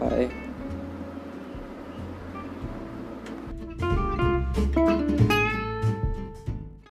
拜